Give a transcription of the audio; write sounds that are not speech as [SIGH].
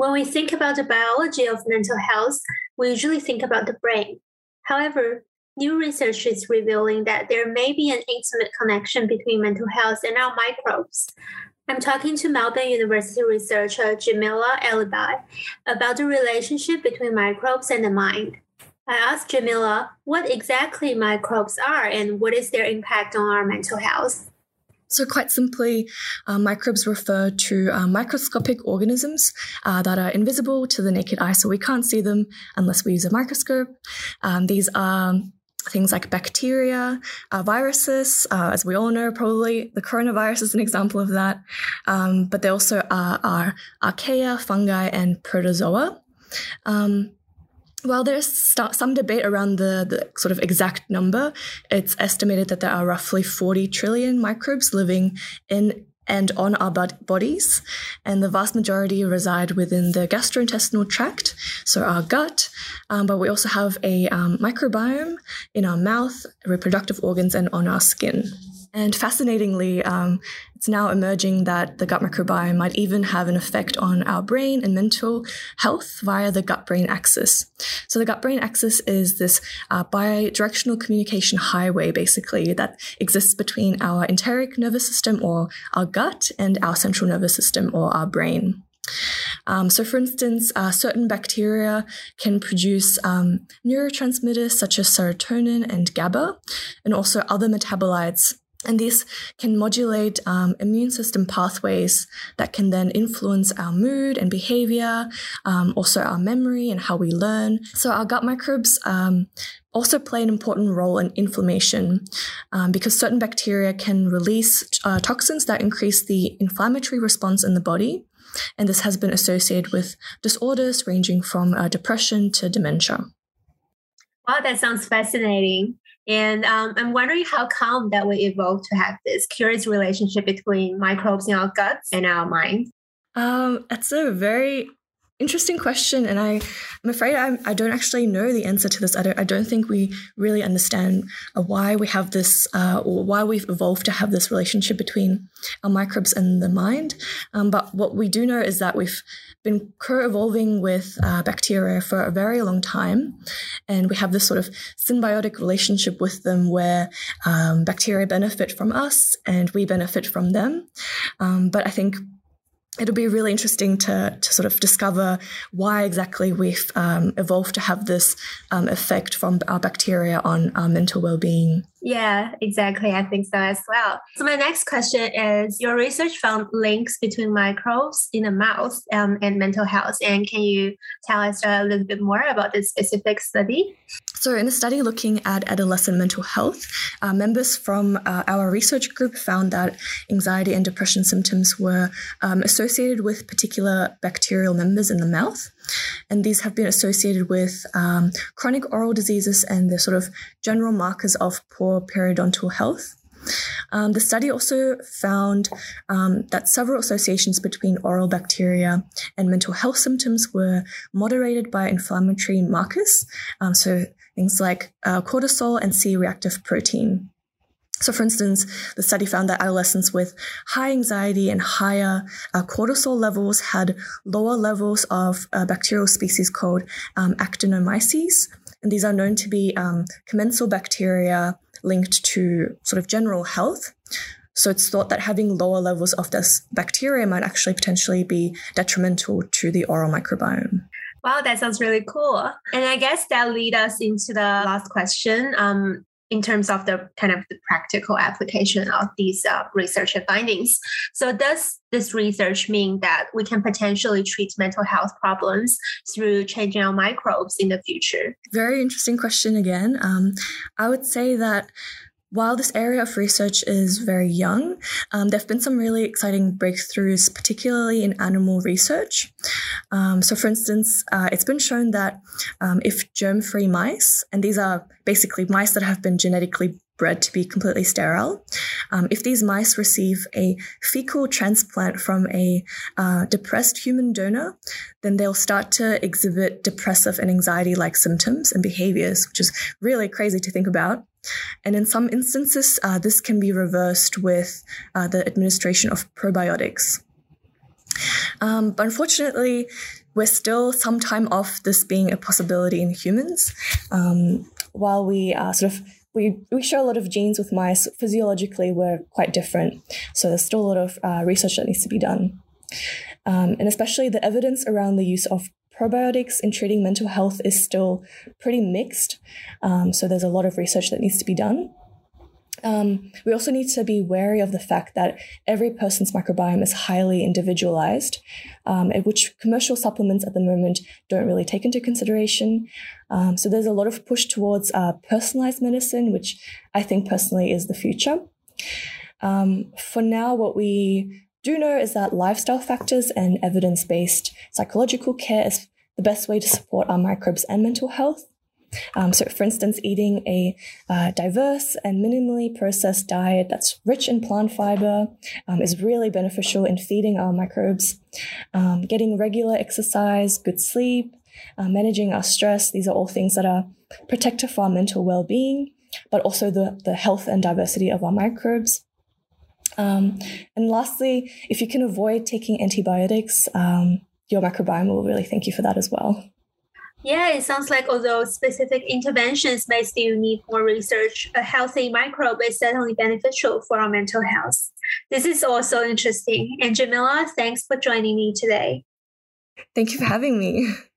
When we think about the biology of mental health, we usually think about the brain. However, new research is revealing that there may be an intimate connection between mental health and our microbes. I'm talking to Melbourne University researcher Djamila Eliby about the relationship between microbes and the mind. I asked Djamila what exactly microbes are and what is their impact on our mental health. So, quite simply, uh, microbes refer to uh, microscopic organisms uh, that are invisible to the naked eye, so we can't see them unless we use a microscope. Um, these are things like bacteria, uh, viruses, uh, as we all know, probably the coronavirus is an example of that. Um, but they also are, are, archaea, fungi, and protozoa. Um, while there's st- some debate around the, the sort of exact number, it's estimated that there are roughly 40 trillion microbes living in and on our bodies, and the vast majority reside within the gastrointestinal tract, so our gut. Um, but we also have a um, microbiome in our mouth, reproductive organs, and on our skin. And fascinatingly, um, it's now emerging that the gut microbiome might even have an effect on our brain and mental health via the gut brain axis. So, the gut brain axis is this uh, bi-directional communication highway, basically, that exists between our enteric nervous system or our gut and our central nervous system or our brain. Um, so, for instance, uh, certain bacteria can produce um, neurotransmitters such as serotonin and GABA, and also other metabolites and these can modulate um, immune system pathways that can then influence our mood and behavior, um, also our memory and how we learn. So, our gut microbes um, also play an important role in inflammation um, because certain bacteria can release uh, toxins that increase the inflammatory response in the body. And this has been associated with disorders ranging from uh, depression to dementia. Wow, that sounds fascinating. And um, I'm wondering how come that we evolved to have this curious relationship between microbes in our guts and our mind. Um, that's a very interesting question, and I, I'm afraid I, I don't actually know the answer to this. I don't, I don't think we really understand uh, why we have this, uh, or why we've evolved to have this relationship between our microbes and the mind. Um, but what we do know is that we've been co-evolving with uh, bacteria for a very long time, and we have this sort of symbiotic relationship with them, where um, bacteria benefit from us and we benefit from them. Um, but I think it'll be really interesting to, to sort of discover why exactly we've um, evolved to have this um, effect from our bacteria on our mental well-being. Yeah, exactly. I think so as well. So my next question is: Your research found links between microbes in the mouth um, and mental health, and can you tell us a little bit more about this specific study? So, in a study looking at adolescent mental health, uh, members from uh, our research group found that anxiety and depression symptoms were um, associated with particular bacterial members in the mouth. And these have been associated with um, chronic oral diseases and the sort of general markers of poor periodontal health. Um, the study also found um, that several associations between oral bacteria and mental health symptoms were moderated by inflammatory markers, um, so things like uh, cortisol and C reactive protein. So, for instance, the study found that adolescents with high anxiety and higher uh, cortisol levels had lower levels of a bacterial species called um, actinomyces. And these are known to be um, commensal bacteria linked to sort of general health. So it's thought that having lower levels of this bacteria might actually potentially be detrimental to the oral microbiome. Wow, that sounds really cool. And I guess that leads us into the last question. Um, in terms of the kind of the practical application of these uh, research findings. So, does this research mean that we can potentially treat mental health problems through changing our microbes in the future? Very interesting question again. Um, I would say that while this area of research is very young, um, there have been some really exciting breakthroughs, particularly in animal research. Um, so, for instance, uh, it's been shown that um, if germ free mice, and these are basically mice that have been genetically bred to be completely sterile. Um, if these mice receive a fecal transplant from a uh, depressed human donor, then they'll start to exhibit depressive and anxiety like symptoms and behaviors, which is really crazy to think about. And in some instances, uh, this can be reversed with uh, the administration of probiotics. Um, but unfortunately, we're still some time off this being a possibility in humans. Um, while we are sort of we, we share a lot of genes with mice. Physiologically, we're quite different. So there's still a lot of uh, research that needs to be done. Um, and especially the evidence around the use of probiotics in treating mental health is still pretty mixed. Um, so there's a lot of research that needs to be done. Um, we also need to be wary of the fact that every person's microbiome is highly individualized, um, which commercial supplements at the moment don't really take into consideration. Um, so there's a lot of push towards uh, personalized medicine, which I think personally is the future. Um, for now, what we do know is that lifestyle factors and evidence based psychological care is the best way to support our microbes and mental health. Um, so, for instance, eating a uh, diverse and minimally processed diet that's rich in plant fiber um, is really beneficial in feeding our microbes. Um, getting regular exercise, good sleep, uh, managing our stress, these are all things that are protective for our mental well being, but also the, the health and diversity of our microbes. Um, and lastly, if you can avoid taking antibiotics, um, your microbiome will really thank you for that as well. Yeah, it sounds like although specific interventions may still need more research, a healthy microbe is certainly beneficial for our mental health. This is also interesting. And Djamila, thanks for joining me today. Thank you for having me. [LAUGHS]